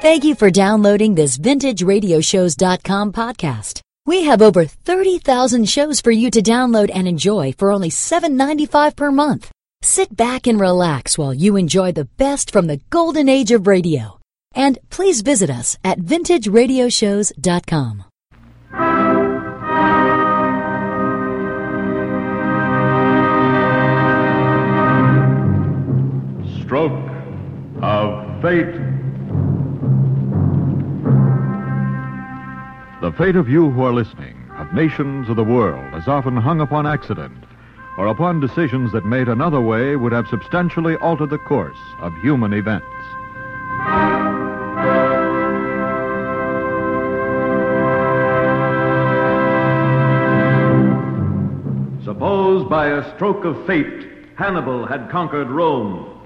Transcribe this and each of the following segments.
Thank you for downloading this VintageRadioshows.com podcast. We have over 30,000 shows for you to download and enjoy for only $7.95 per month. Sit back and relax while you enjoy the best from the golden age of radio. And please visit us at VintageRadioshows.com. Stroke of Fate. The fate of you who are listening, of nations of the world, is often hung upon accident or upon decisions that made another way would have substantially altered the course of human events. Suppose by a stroke of fate Hannibal had conquered Rome.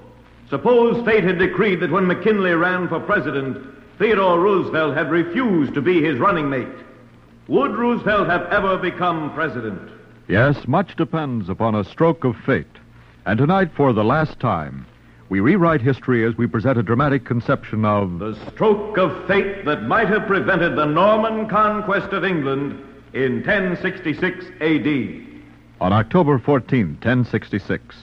Suppose fate had decreed that when McKinley ran for president, Theodore Roosevelt had refused to be his running mate. Would Roosevelt have ever become president? Yes, much depends upon a stroke of fate. And tonight, for the last time, we rewrite history as we present a dramatic conception of The stroke of fate that might have prevented the Norman conquest of England in 1066 A.D. On October 14, 1066,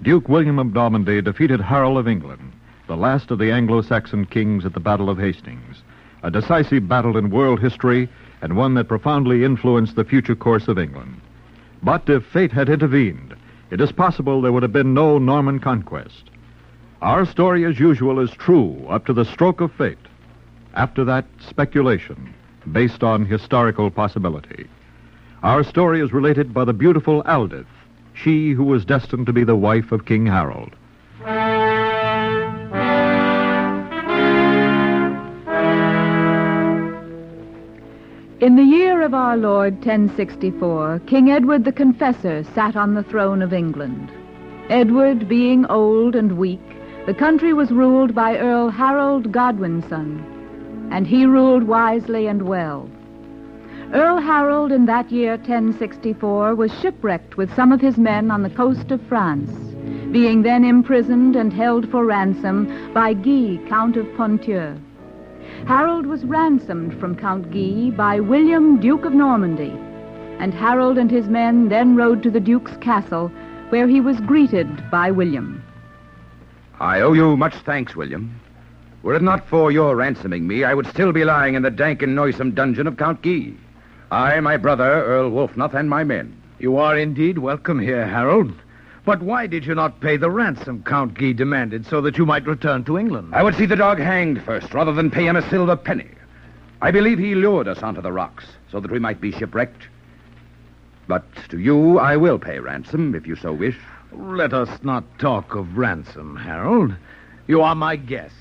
Duke William of Normandy defeated Harold of England, the last of the Anglo-Saxon kings at the Battle of Hastings, a decisive battle in world history and one that profoundly influenced the future course of England. But if fate had intervened, it is possible there would have been no Norman conquest. Our story, as usual, is true up to the stroke of fate. After that, speculation, based on historical possibility. Our story is related by the beautiful Aldith, she who was destined to be the wife of King Harold. In the year of our Lord 1064, King Edward the Confessor sat on the throne of England. Edward being old and weak, the country was ruled by Earl Harold Godwinson, and he ruled wisely and well. Earl Harold in that year 1064 was shipwrecked with some of his men on the coast of France, being then imprisoned and held for ransom by Guy, Count of Ponthieu. Harold was ransomed from Count Guy by William, Duke of Normandy, and Harold and his men then rode to the Duke's castle, where he was greeted by William. I owe you much thanks, William. Were it not for your ransoming me, I would still be lying in the dank and noisome dungeon of Count Guy. I, my brother, Earl Wulfnoth, and my men. You are indeed welcome here, Harold. But why did you not pay the ransom Count Guy demanded so that you might return to England? I would see the dog hanged first, rather than pay him a silver penny. I believe he lured us onto the rocks so that we might be shipwrecked. But to you, I will pay ransom, if you so wish. Let us not talk of ransom, Harold. You are my guest.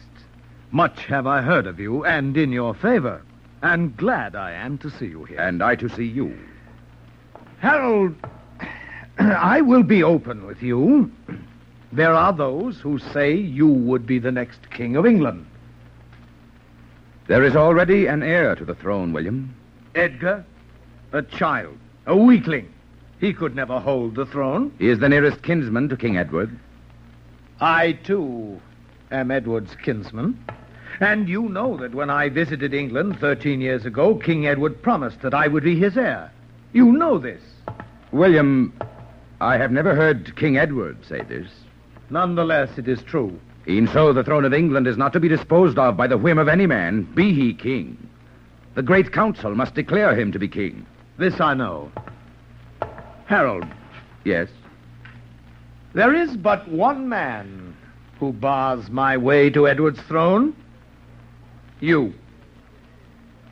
Much have I heard of you, and in your favor. And glad I am to see you here. And I to see you. Harold, I will be open with you. There are those who say you would be the next king of England. There is already an heir to the throne, William. Edgar, a child, a weakling. He could never hold the throne. He is the nearest kinsman to King Edward. I, too, am Edward's kinsman. And you know that when I visited England 13 years ago, King Edward promised that I would be his heir. You know this. William, I have never heard King Edward say this. Nonetheless, it is true. E'en so, the throne of England is not to be disposed of by the whim of any man, be he king. The great council must declare him to be king. This I know. Harold, Yes? there is but one man who bars my way to Edward's throne. You.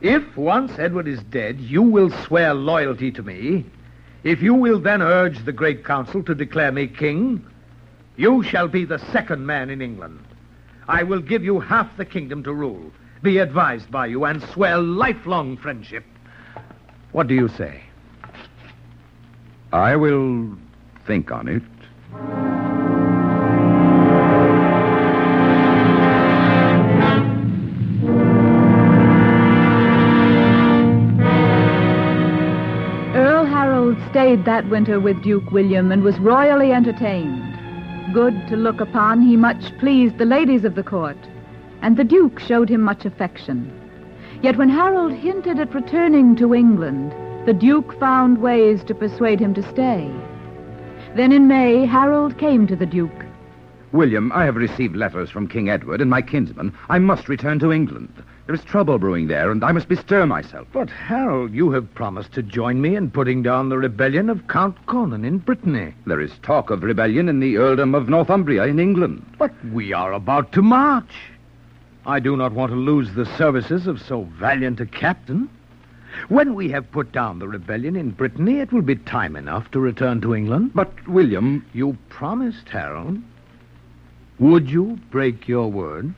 If once Edward is dead, you will swear loyalty to me. If you will then urge the great council to declare me king, you shall be the second man in England. I will give you half the kingdom to rule, be advised by you, and swear lifelong friendship. What do you say? I will think on it. That winter with Duke William and was royally entertained. Good to look upon, he much pleased the ladies of the court. and the Duke showed him much affection. Yet when Harold hinted at returning to England, the Duke found ways to persuade him to stay. Then in May, Harold came to the Duke. William, I have received letters from King Edward and my kinsman. I must return to England. There is trouble brewing there, and I must bestir myself. But, Harold, you have promised to join me in putting down the rebellion of Count Conan in Brittany. There is talk of rebellion in the earldom of Northumbria in England. But we are about to march. I do not want to lose the services of so valiant a captain. When we have put down the rebellion in Brittany, it will be time enough to return to England. But, William, You promised, Harold. Would you break your word?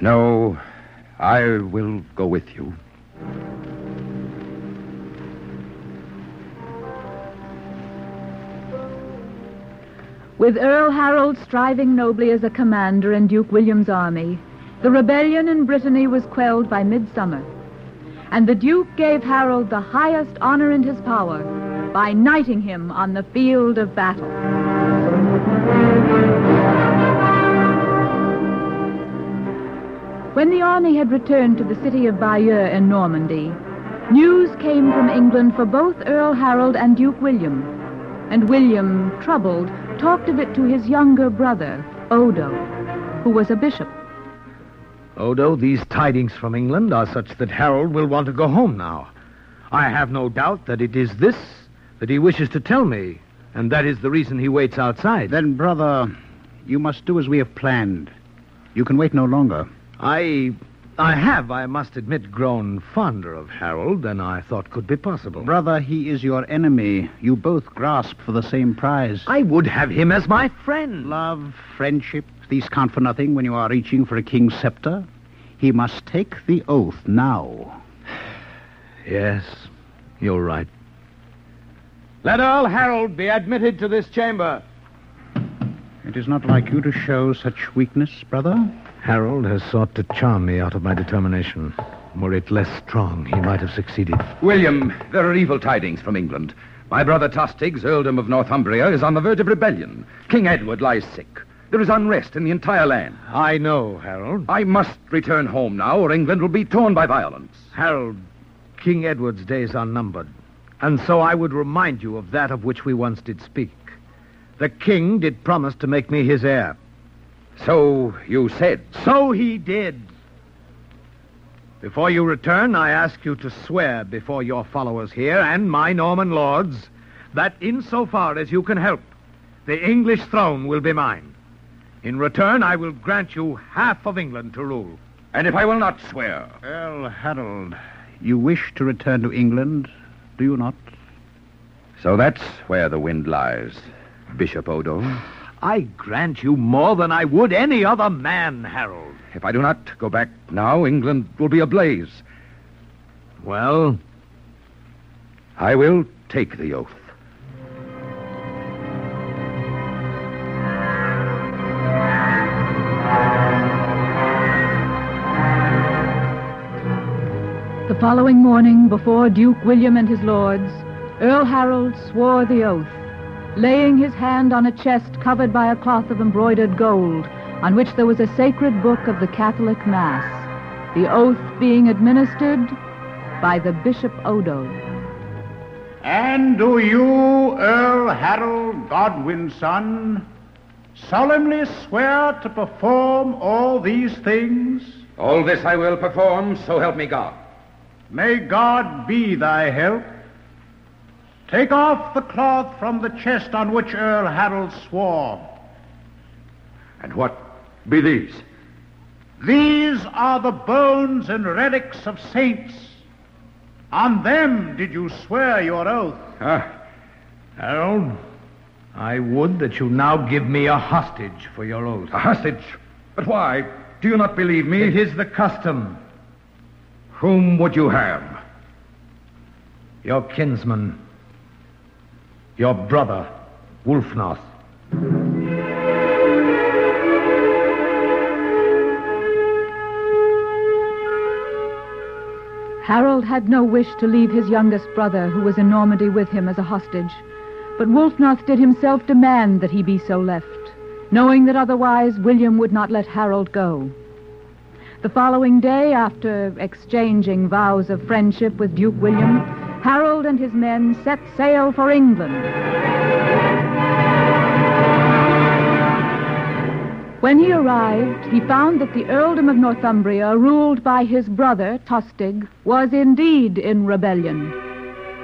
No, I will go with you. With Earl Harold striving nobly as a commander in Duke William's army, the rebellion in Brittany was quelled by midsummer. And the Duke gave Harold the highest honor in his power by knighting him on the field of battle. When the army had returned to the city of Bayeux in Normandy, news came from England for both Earl Harold and Duke William. And William, troubled, talked of it to his younger brother, Odo, who was a bishop. Odo, these tidings from England are such that Harold will want to go home now. I have no doubt that it is this that he wishes to tell me, and that is the reason he waits outside. Then, brother, you must do as we have planned. You can wait no longer. I. I have, I must admit, grown fonder of Harold than I thought could be possible. Brother, he is your enemy. You both grasp for the same prize. I would have him as my friend. Love, friendship, these count for nothing when you are reaching for a king's scepter. He must take the oath now. Yes, you're right. Let Earl Harold be admitted to this chamber. It is not like you to show such weakness, brother. Harold has sought to charm me out of my determination. Were it less strong, he might have succeeded. William, there are evil tidings from England. My brother Tostig's earldom of Northumbria is on the verge of rebellion. King Edward lies sick. There is unrest in the entire land. I know, Harold. I must return home now, or England will be torn by violence. Harold, King Edward's days are numbered. And so I would remind you of that of which we once did speak. The king did promise to make me his heir. So you said. So he did. Before you return, I ask you to swear before your followers here and my Norman lords that insofar as you can help, the English throne will be mine. In return, I will grant you half of England to rule. And if I will not swear? Earl Harold, you wish to return to England, do you not? So that's where the wind lies, Bishop Odo. I grant you more than I would any other man, Harold. If I do not go back now, England will be ablaze. Well, I will take the oath. The following morning, before Duke William and his lords, Earl Harold swore the oath, laying his hand on a chest covered by a cloth of embroidered gold, on which there was a sacred book of the Catholic Mass, the oath being administered by the Bishop Odo. And do you, Earl Harold Godwinson, solemnly swear to perform all these things? All this I will perform, so help me God. May God be thy help. Take off the cloth from the chest on which Earl Harold swore. And what be these? These are the bones and relics of saints. On them did you swear your oath. Ah, Harold, I would that you now give me a hostage for your oath. a hostage. But why? Do you not believe me? It is the custom. Whom would you have? Your kinsman, your brother, Wulfnoth. Harold had no wish to leave his youngest brother, who was in Normandy with him, as a hostage. But Wulfnoth did himself demand that he be so left. knowing that otherwise William would not let Harold go. The following day, after exchanging vows of friendship with Duke William, Harold and his men set sail for England. When he arrived, he found that the earldom of Northumbria, ruled by his brother, Tostig, was indeed in rebellion.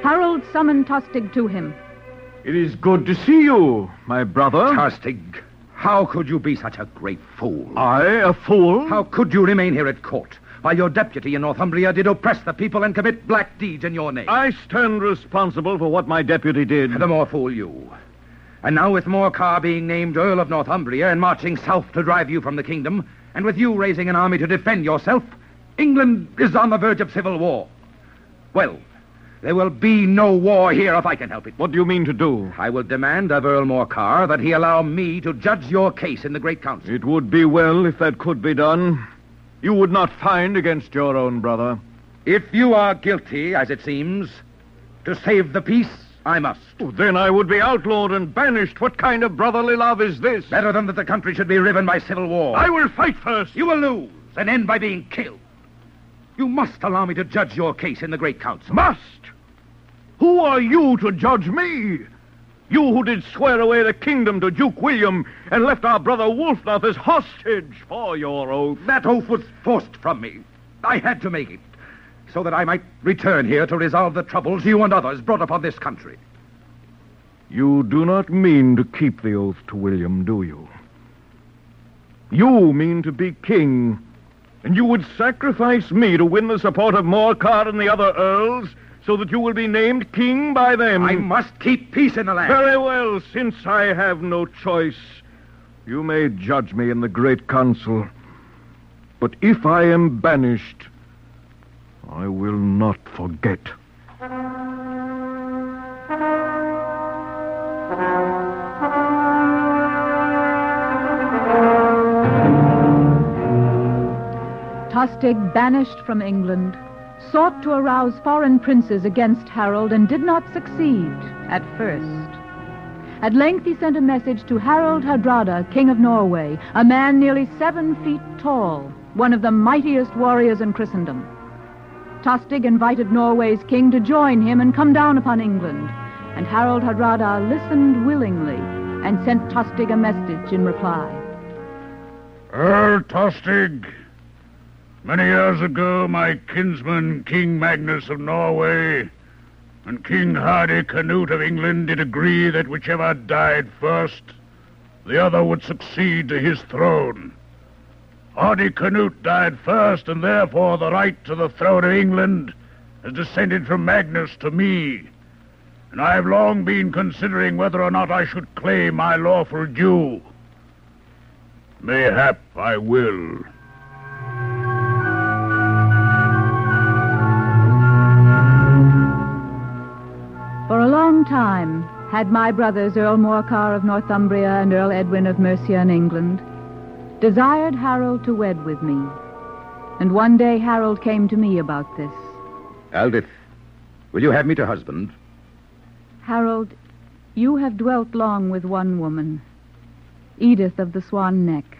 Harold summoned Tostig to him. It is good to see you, my brother. Tostig, how could you be such a great fool? I, a fool? How could you remain here at court while your deputy in Northumbria did oppress the people and commit black deeds in your name? I stand responsible for what my deputy did. The more fool you. And now with Morcar being named Earl of Northumbria and marching south to drive you from the kingdom, and with you raising an army to defend yourself, England is on the verge of civil war. Well, there will be no war here if I can help it. What do you mean to do? I will demand of Earl Morcar that he allow me to judge your case in the Great Council. It would be well if that could be done. You would not find against your own brother. If you are guilty, as it seems, to save the peace, I must. Oh, then I would be outlawed and banished. What kind of brotherly love is this? Better than that the country should be riven by civil war. I will fight first. You will lose and end by being killed. You must allow me to judge your case in the Great Council. Must? Who are you to judge me? You who did swear away the kingdom to Duke William and left our brother Wulfnoth as hostage for your oath. That oath was forced from me. I had to make it, so that I might return here to resolve the troubles you and others brought upon this country. You do not mean to keep the oath to William, do you? You mean to be king, and you would sacrifice me to win the support of Morcar and the other earls so that you will be named king by them. I must keep peace in the land. Very well, since I have no choice. You may judge me in the great council. But if I am banished, I will not forget. Tostig, banished from England, sought to arouse foreign princes against Harold and did not succeed at first. At length he sent a message to Harold Hardrada, king of Norway, a man nearly seven feet tall, one of the mightiest warriors in Christendom. Tostig invited Norway's king to join him and come down upon England, and Harold Hardrada listened willingly and sent Tostig a message in reply. Earl Tostig, many years ago my kinsman King Magnus of Norway and King Hardicanute of England did agree that whichever died first, the other would succeed to his throne. Hardicanute died first, and therefore the right to the throne of England has descended from Magnus to me. And I have long been considering whether or not I should claim my lawful due. Mayhap I will. Had my brothers, Earl Morcar of Northumbria and Earl Edwin of Mercia in England, desired Harold to wed with me. And one day Harold came to me about this. Aldith, will you have me to husband? Harold, you have dwelt long with one woman, Edith of the Swan Neck,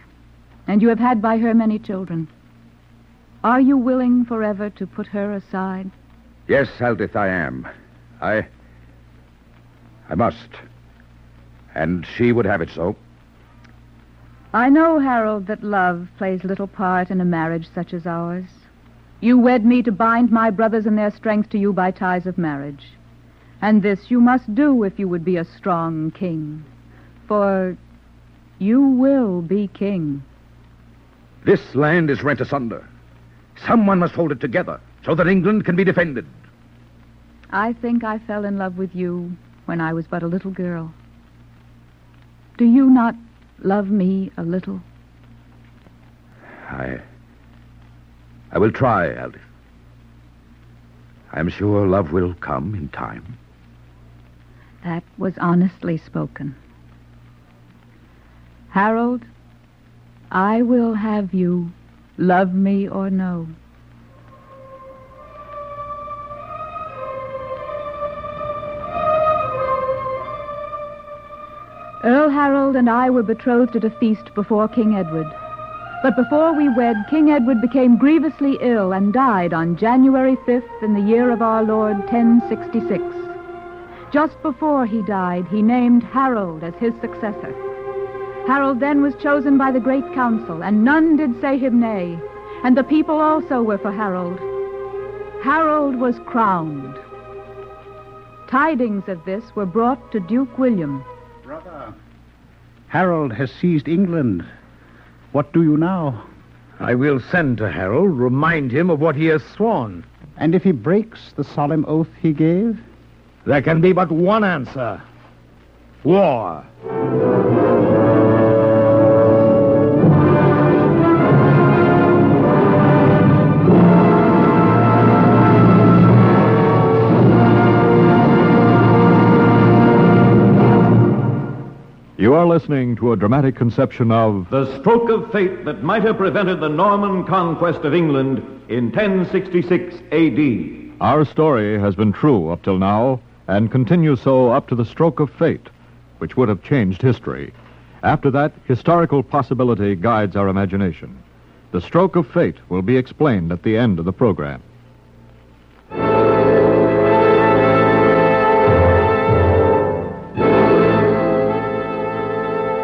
and you have had by her many children. Are you willing forever to put her aside? Yes, Aldith, I am. I. I must. And she would have it so. I know, Harold, that love plays little part in a marriage such as ours. You wed me to bind my brothers and their strength to you by ties of marriage. And this you must do if you would be a strong king. For you will be king. This land is rent asunder. Someone must hold it together so that England can be defended. I think I fell in love with you when I was but a little girl. Do you not love me a little? I. I will try, Aldith. I am sure love will come in time. That was honestly spoken. Harold, I will have you, love me or no. Earl Harold and I were betrothed at a feast before King Edward. But before we wed, King Edward became grievously ill and died on January 5th in the year of our Lord 1066. Just before he died, he named Harold as his successor. Harold then was chosen by the great council, and none did say him nay, and the people also were for Harold. Harold was crowned. Tidings of this were brought to Duke William. Brother, Harold has seized England. What do you now? I will send to Harold, remind him of what he has sworn. And if he breaks the solemn oath he gave? There can be but one answer war. Listening to a dramatic conception of The stroke of fate that might have prevented the Norman conquest of England in 1066 A.D. Our story has been true up till now and continues so up to the stroke of fate, which would have changed history. After that, historical possibility guides our imagination. The stroke of fate will be explained at the end of the program.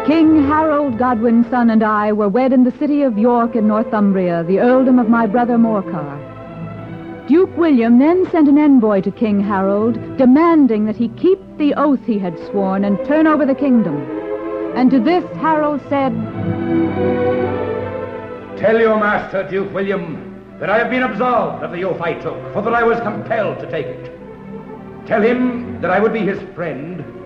King Harold Godwinson and I were wed in the city of York in Northumbria, the earldom of my brother Morcar. Duke William then sent an envoy to King Harold, demanding that he keep the oath he had sworn and turn over the kingdom. And to this Harold said, Tell your master, Duke William, that I have been absolved of the oath I took, for that I was compelled to take it. Tell him that I would be his friend,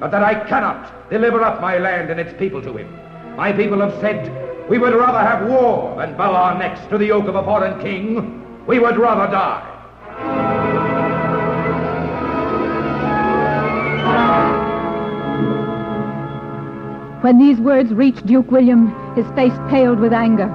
but that I cannot deliver up my land and its people to him. My people have said we would rather have war than bow our necks to the yoke of a foreign king. We would rather die. When these words reached Duke William, his face paled with anger.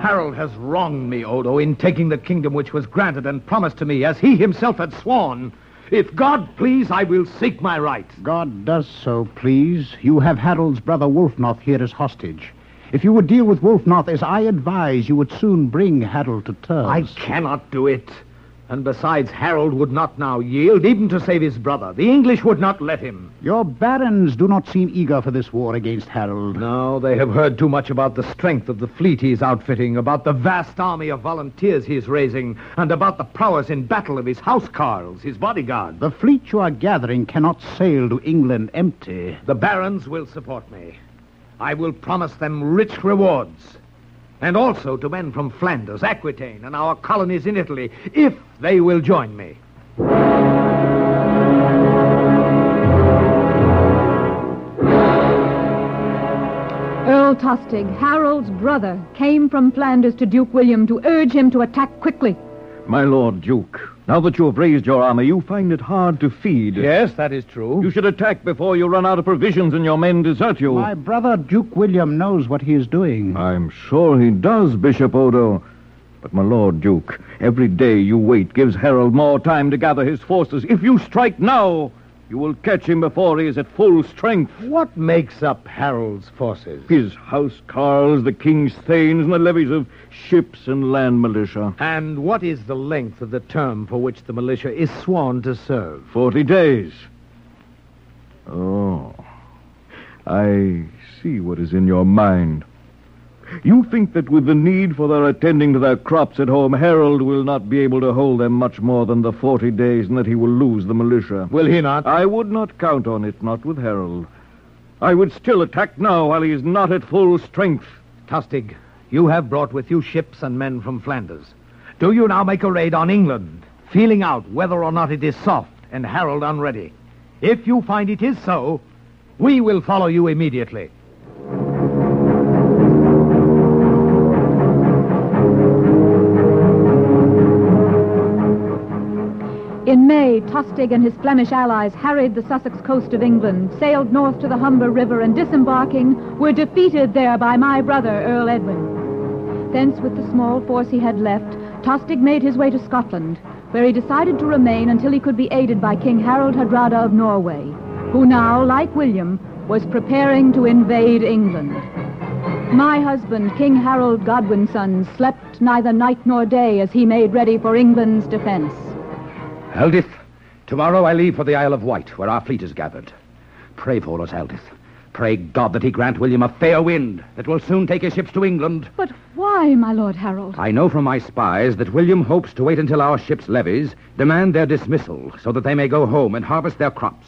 Harold has wronged me, Odo, in taking the kingdom which was granted and promised to me as he himself had sworn. If God please, I will seek my rights. God does so, please. You have Harold's brother Wulfnoth here as hostage. If you would deal with Wulfnoth as I advise, you would soon bring Harold to terms. I cannot do it. And besides, Harold would not now yield, even to save his brother. The English would not let him. Your barons do not seem eager for this war against Harold. No, they have heard too much about the strength of the fleet he is outfitting, about the vast army of volunteers he is raising, and about the prowess in battle of his housecarls, his bodyguard. The fleet you are gathering cannot sail to England empty. The barons will support me. I will promise them rich rewards. And also to men from Flanders, Aquitaine, and our colonies in Italy, if they will join me. Earl Tostig, Harold's brother, came from Flanders to Duke William to urge him to attack quickly. My Lord Duke, now that you have raised your army, you find it hard to feed. Yes, that is true. You should attack before you run out of provisions and your men desert you. My brother Duke William knows what he is doing. I'm sure he does, Bishop Odo. But, my Lord Duke, every day you wait gives Harold more time to gather his forces. If you strike now, you will catch him before he is at full strength. What makes up Harold's forces? His house carls, the king's thanes, and the levies of ships and land militia. And what is the length of the term for which the militia is sworn to serve? Forty days. Oh. I see what is in your mind. You think that with the need for their attending to their crops at home, Harold will not be able to hold them much more than the forty days, and that he will lose the militia. Will he not? I would not count on it, not with Harold. I would still attack now while he is not at full strength. Tostig, you have brought with you ships and men from Flanders. Do you now make a raid on England, feeling out whether or not it is soft and Harold unready? If you find it is so, we will follow you immediately. Tostig and his Flemish allies harried the Sussex coast of England, sailed north to the Humber River, and disembarking, were defeated there by my brother, Earl Edwin. Thence, with the small force he had left, Tostig made his way to Scotland, where he decided to remain until he could be aided by King Harold Hardrada of Norway, who now, like William, was preparing to invade England. My husband, King Harold Godwinson, slept neither night nor day as he made ready for England's defense. Eldith, tomorrow I leave for the Isle of Wight, where our fleet is gathered. Pray for us, Eldith. Pray God that he grant William a fair wind that will soon take his ships to England. But why, my Lord Harold? I know from my spies that William hopes to wait until our ships' levies demand their dismissal so that they may go home and harvest their crops.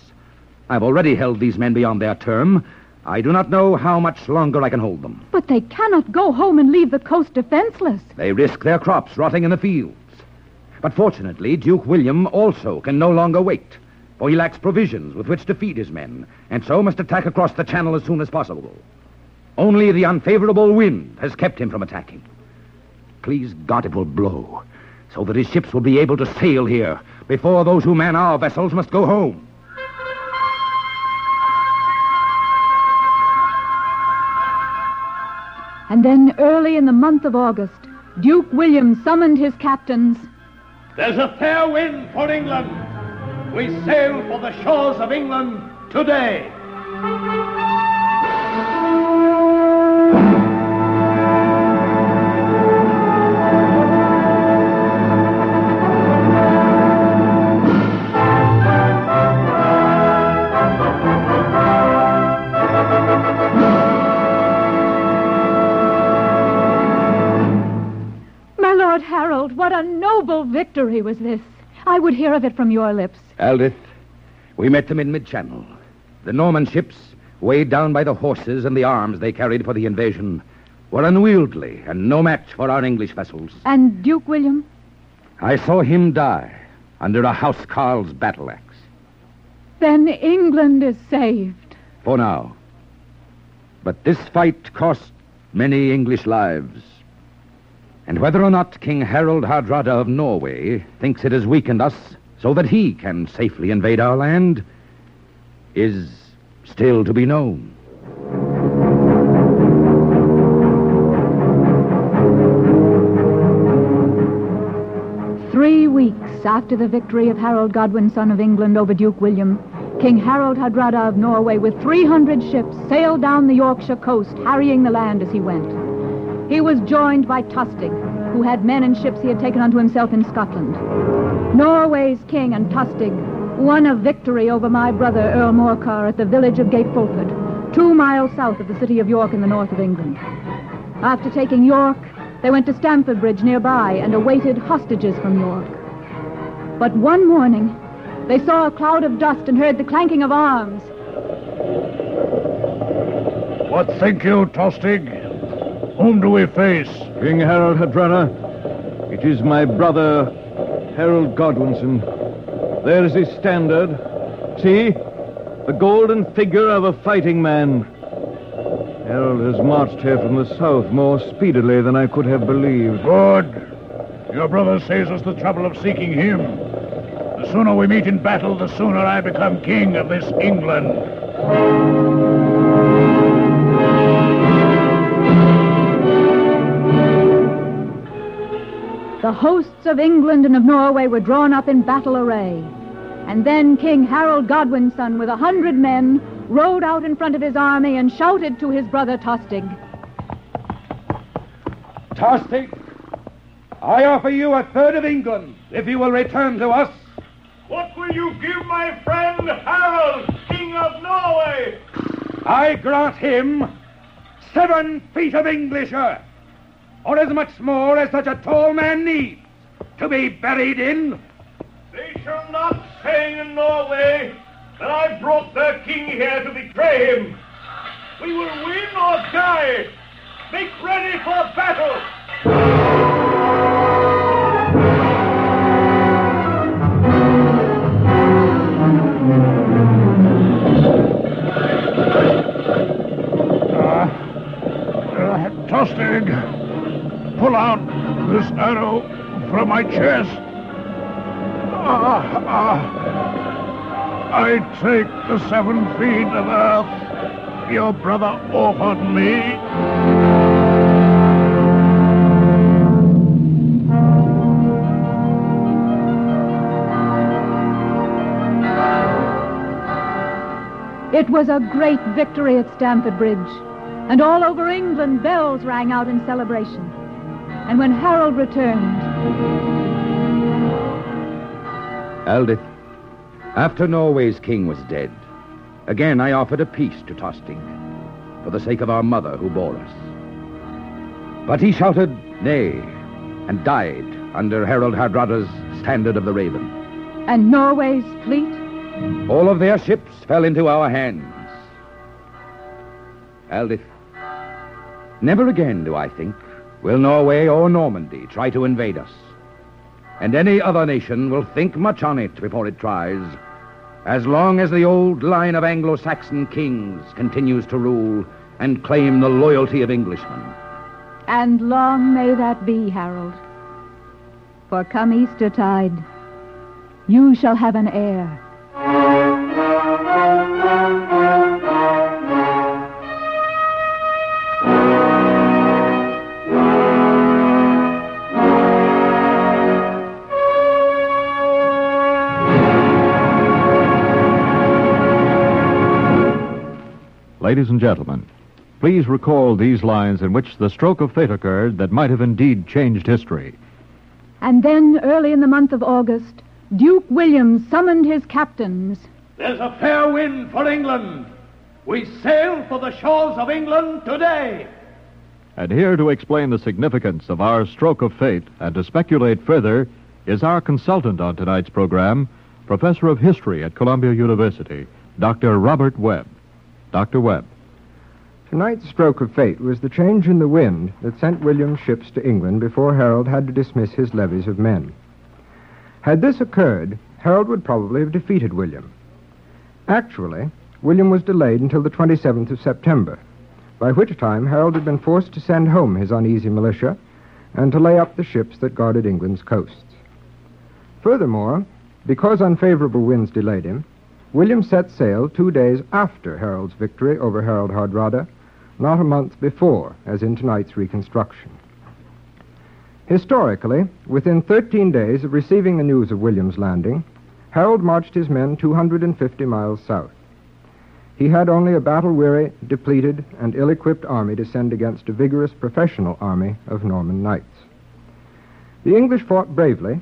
I've already held these men beyond their term. I do not know how much longer I can hold them. But they cannot go home and leave the coast defenseless. They risk their crops rotting in the fields. But fortunately, Duke William also can no longer wait, for he lacks provisions with which to feed his men, and so must attack across the channel as soon as possible. Only the unfavorable wind has kept him from attacking. Please God it will blow, so that his ships will be able to sail here before those who man our vessels must go home. And then, early in the month of August, Duke William summoned his captains. There's a fair wind for England. We sail for the shores of England today. Victory was this. I would hear of it from your lips. Eldith, we met them in mid-channel. The Norman ships, weighed down by the horses and the arms they carried for the invasion, were unwieldy and no match for our English vessels. And Duke William? I saw him die under a housecarl's battle axe. Then England is saved. For now. But this fight cost many English lives. And whether or not King Harold Hardrada of Norway thinks it has weakened us so that he can safely invade our land is still to be known. Three weeks after the victory of Harold Godwinson of England, over Duke William, King Harold Hardrada of Norway, with 300 ships, sailed down the Yorkshire coast, harrying the land as he went. He was joined by Tostig, who had men and ships he had taken unto himself in Scotland. Norway's king and Tostig won a victory over my brother Earl Morcar at the village of Gate Fulford, two miles south of the city of York in the north of England. After taking York, they went to Stamford Bridge nearby and awaited hostages from York. But one morning, they saw a cloud of dust and heard the clanking of arms. What think you, Tostig? Whom do we face? King Harold Hardrada, it is my brother, Harold Godwinson. There is his standard. See? The golden figure of a fighting man. Harold has marched here from the south more speedily than I could have believed. Good. Your brother saves us the trouble of seeking him. The sooner we meet in battle, the sooner I become king of this England. The hosts of England and of Norway were drawn up in battle array. And then King Harold Godwinson, with a hundred men, rode out in front of his army and shouted to his brother Tostig. Tostig, I offer you a third of England if you will return to us. What will you give my friend Harold, King of Norway? I grant him seven feet of English earth, or as much more as such a tall man needs to be buried in. They shall not say in Norway that I brought their king here to betray him. We will win or die. Make ready for battle. Arrow from my chest. Ah, ah. I take the seven feet of earth your brother offered me. It was a great victory at Stamford Bridge, and all over England bells rang out in celebration. And when Harold returned, Aldith, after Norway's king was dead, again I offered a peace to Tostig, for the sake of our mother who bore us. But he shouted nay, and died under Harold Hardrada's standard of the Raven. and Norway's fleet, All of their ships fell into our hands. Aldith, never again, do I think, will Norway or Normandy try to invade us. And any other nation will think much on it before it tries, as long as the old line of Anglo-Saxon kings continues to rule and claim the loyalty of Englishmen. and long may that be, Harold. For come Eastertide, you shall have an heir. Ladies and gentlemen, please recall these lines in which the stroke of fate occurred that might have indeed changed history. And then, early in the month of August, Duke William summoned his captains. There's a fair wind for England. We sail for the shores of England today. And here to explain the significance of our stroke of fate and to speculate further is our consultant on tonight's program, Professor of History at Columbia University, Dr. Robert Webb. Dr. Webb. Tonight's stroke of fate was the change in the wind that sent William's ships to England before Harold had to dismiss his levies of men. Had this occurred, Harold would probably have defeated William. Actually, William was delayed until the 27th of September, by which time Harold had been forced to send home his uneasy militia and to lay up the ships that guarded England's coasts. Furthermore, because unfavorable winds delayed him, William set sail two days after Harold's victory over Harold Hardrada, not a month before, as in tonight's reconstruction. Historically, within 13 days of receiving the news of William's landing, Harold marched his men 250 miles south. He had only a battle weary, depleted, and ill equipped army to send against a vigorous professional army of Norman knights. The English fought bravely,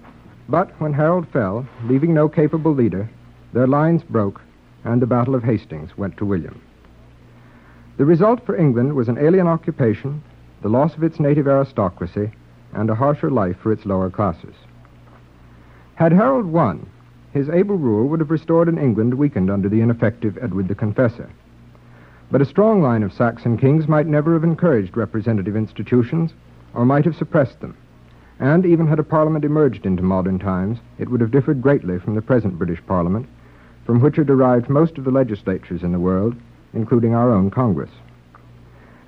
but when Harold fell, leaving no capable leader, their lines broke, and the Battle of Hastings went to William. The result for England was an alien occupation, the loss of its native aristocracy, and a harsher life for its lower classes. Had Harold won, his able rule would have restored an England weakened under the ineffective Edward the Confessor. But a strong line of Saxon kings might never have encouraged representative institutions, or might have suppressed them. And even had a parliament emerged into modern times, it would have differed greatly from the present British Parliament, from which are derived most of the legislatures in the world, including our own Congress.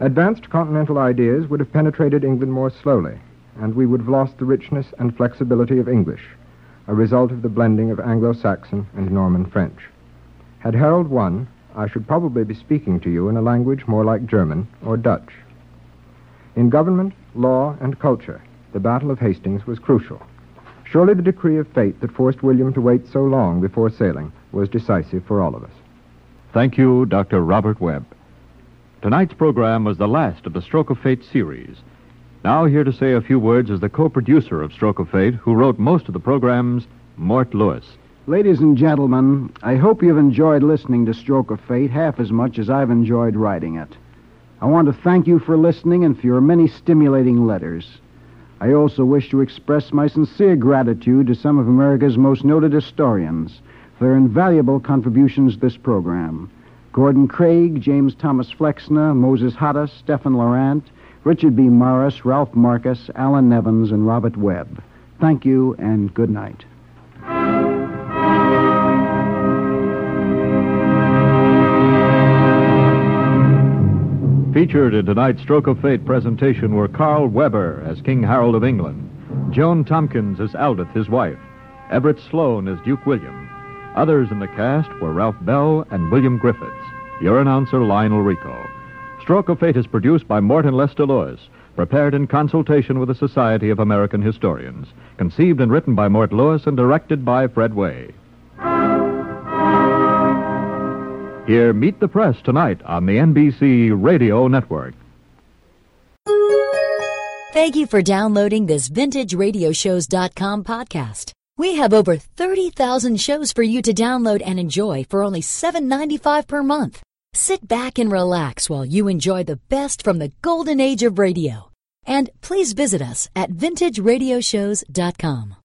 Advanced continental ideas would have penetrated England more slowly, and we would have lost the richness and flexibility of English, a result of the blending of Anglo-Saxon and Norman French. Had Harold won, I should probably be speaking to you in a language more like German or Dutch. In government, law, and culture, the Battle of Hastings was crucial. Surely the decree of fate that forced William to wait so long before sailing was decisive for all of us. Thank you, Dr. Robert Webb. Tonight's program was the last of the Stroke of Fate series. Now, here to say a few words is the co producer of Stroke of Fate, who wrote most of the programs, Mort Lewis. Ladies and gentlemen, I hope you've enjoyed listening to Stroke of Fate half as much as I've enjoyed writing it. I want to thank you for listening and for your many stimulating letters. I also wish to express my sincere gratitude to some of America's most noted historians for their invaluable contributions to this program. Gordon Craig, James Thomas Flexner, Moses Hadas, Stephen Laurent, Richard B. Morris, Ralph Marcus, Allan Nevins, and Robert Webb. Thank you and good night. Featured in tonight's Stroke of Fate presentation were Karl Weber as King Harold of England, Joan Tompkins as Aldith, his wife, Everett Sloane as Duke William. Others in the cast were Ralph Bell and William Griffiths. Your announcer, Lionel Ricau. Stroke of Fate is produced by Morton Lester Lewis, prepared in consultation with the Society of American Historians, conceived and written by Mort Lewis and directed by Fred Way. Hear Meet the Press tonight on the NBC Radio Network. Thank you for downloading this VintageRadioshows.com podcast. We have over 30,000 shows for you to download and enjoy for only $7.95 per month. Sit back and relax while you enjoy the best from the golden age of radio. And please visit us at VintageRadioshows.com.